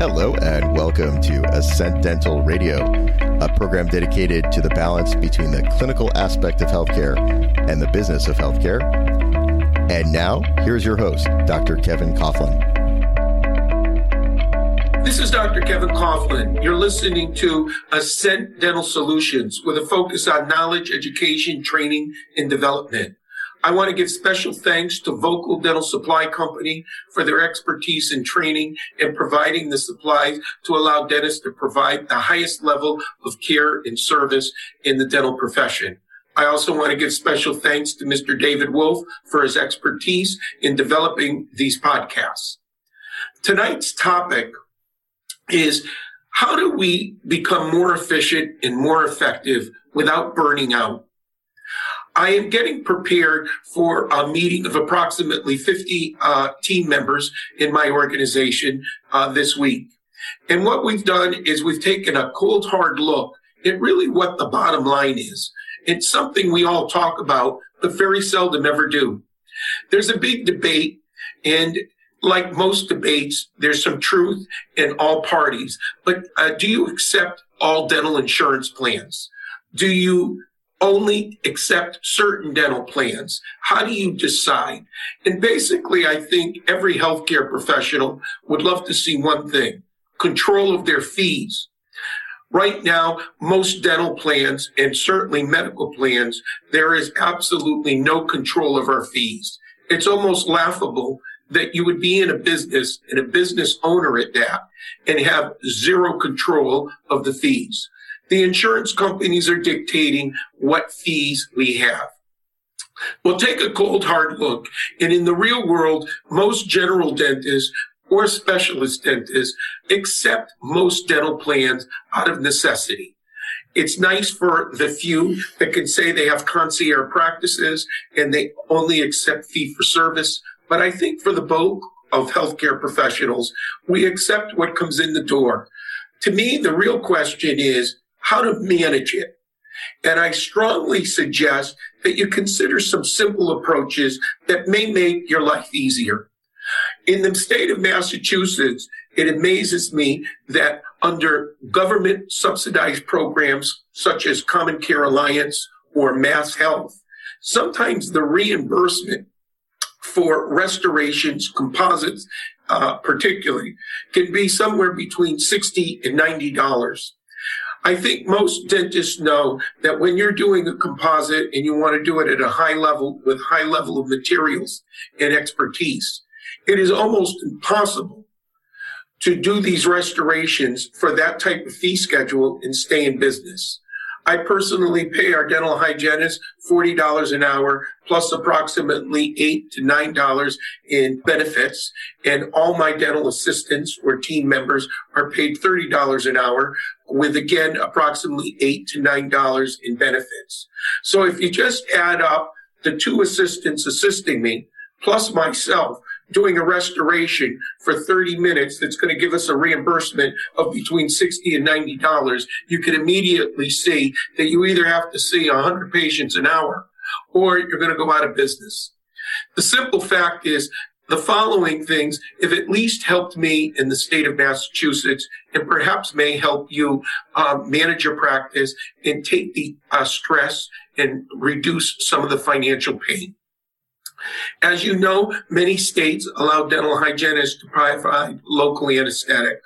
Hello, and welcome to Ascent Dental Radio, a program dedicated to the balance between the clinical aspect of healthcare and the business of healthcare. And now, here's your host, Dr. Kevin Coughlin. This is Dr. Kevin Coughlin. You're listening to Ascent Dental Solutions with a focus on knowledge, education, training, and development. I want to give special thanks to Vocal Dental Supply Company for their expertise in training and providing the supplies to allow dentists to provide the highest level of care and service in the dental profession. I also want to give special thanks to Mr. David Wolf for his expertise in developing these podcasts. Tonight's topic is how do we become more efficient and more effective without burning out? I am getting prepared for a meeting of approximately 50 uh, team members in my organization uh, this week. And what we've done is we've taken a cold, hard look at really what the bottom line is. It's something we all talk about, but very seldom ever do. There's a big debate, and like most debates, there's some truth in all parties. But uh, do you accept all dental insurance plans? Do you only accept certain dental plans? How do you decide? And basically, I think every healthcare professional would love to see one thing control of their fees. Right now, most dental plans and certainly medical plans, there is absolutely no control of our fees. It's almost laughable that you would be in a business and a business owner at that and have zero control of the fees. The insurance companies are dictating what fees we have. We'll take a cold hard look. And in the real world, most general dentists or specialist dentists accept most dental plans out of necessity. It's nice for the few that can say they have concierge practices and they only accept fee for service. But I think for the bulk of healthcare professionals, we accept what comes in the door. To me, the real question is, how to manage it. And I strongly suggest that you consider some simple approaches that may make your life easier. In the state of Massachusetts, it amazes me that under government subsidized programs such as Common Care Alliance or Mass Health, sometimes the reimbursement for restorations, composites, uh, particularly, can be somewhere between 60 and $90. I think most dentists know that when you're doing a composite and you want to do it at a high level with high level of materials and expertise, it is almost impossible to do these restorations for that type of fee schedule and stay in business. I personally pay our dental hygienist $40 an hour plus approximately 8 to $9 in benefits. And all my dental assistants or team members are paid $30 an hour with again approximately 8 to $9 in benefits. So if you just add up the two assistants assisting me plus myself, doing a restoration for 30 minutes that's going to give us a reimbursement of between 60 and 90 dollars you can immediately see that you either have to see 100 patients an hour or you're going to go out of business the simple fact is the following things have at least helped me in the state of Massachusetts and perhaps may help you uh, manage your practice and take the uh, stress and reduce some of the financial pain. As you know, many states allow dental hygienists to provide locally anesthetic.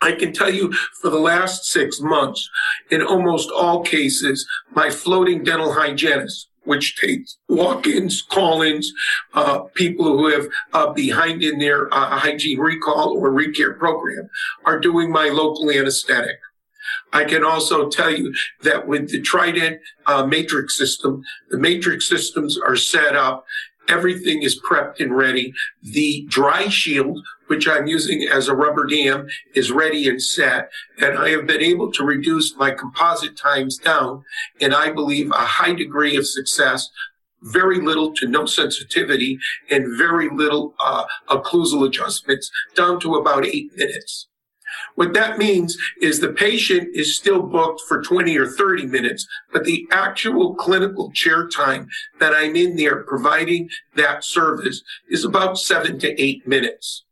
I can tell you for the last six months, in almost all cases, my floating dental hygienist, which takes walk-ins, call-ins, uh, people who have uh, behind in their uh, hygiene recall or recare program, are doing my local anesthetic. I can also tell you that with the Triodent uh, matrix system, the matrix systems are set up. Everything is prepped and ready. The dry shield, which I'm using as a rubber dam, is ready and set. And I have been able to reduce my composite times down. And I believe a high degree of success very little to no sensitivity and very little uh, occlusal adjustments down to about eight minutes. What that means is the patient is still booked for 20 or 30 minutes, but the actual clinical chair time that I'm in there providing that service is about seven to eight minutes.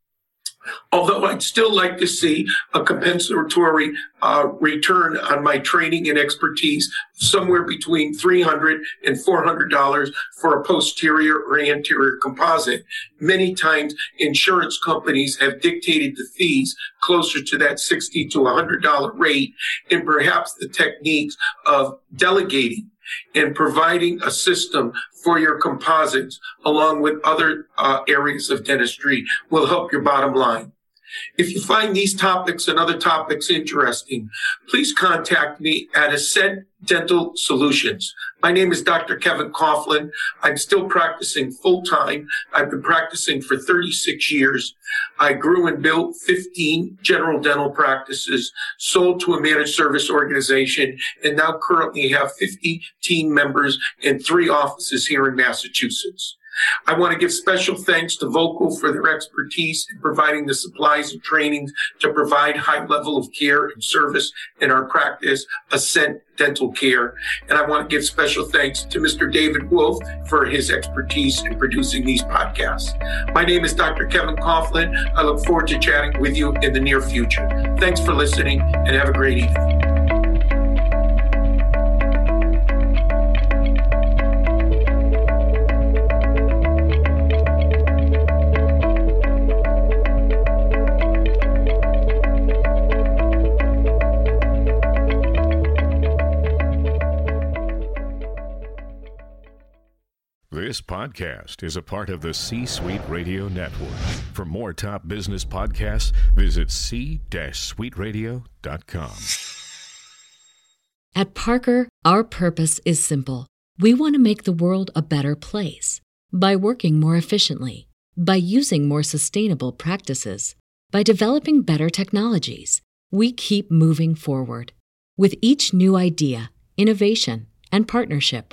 Although I'd still like to see a compensatory uh, return on my training and expertise, somewhere between $300 and $400 for a posterior or anterior composite. Many times insurance companies have dictated the fees closer to that 60 to $100 rate and perhaps the techniques of delegating and providing a system for your composites along with other uh, areas of dentistry will help your bottom line. If you find these topics and other topics interesting, please contact me at Ascent Dental Solutions. My name is Dr. Kevin Coughlin. I'm still practicing full time. I've been practicing for 36 years. I grew and built 15 general dental practices, sold to a managed service organization, and now currently have 50 team members and three offices here in Massachusetts. I want to give special thanks to Vocal for their expertise in providing the supplies and trainings to provide high level of care and service in our practice, Ascent Dental Care. And I want to give special thanks to Mr. David Wolf for his expertise in producing these podcasts. My name is Dr. Kevin Coughlin. I look forward to chatting with you in the near future. Thanks for listening and have a great evening. This podcast is a part of the C Suite Radio Network. For more top business podcasts, visit c-suiteradio.com. At Parker, our purpose is simple. We want to make the world a better place by working more efficiently, by using more sustainable practices, by developing better technologies. We keep moving forward. With each new idea, innovation, and partnership,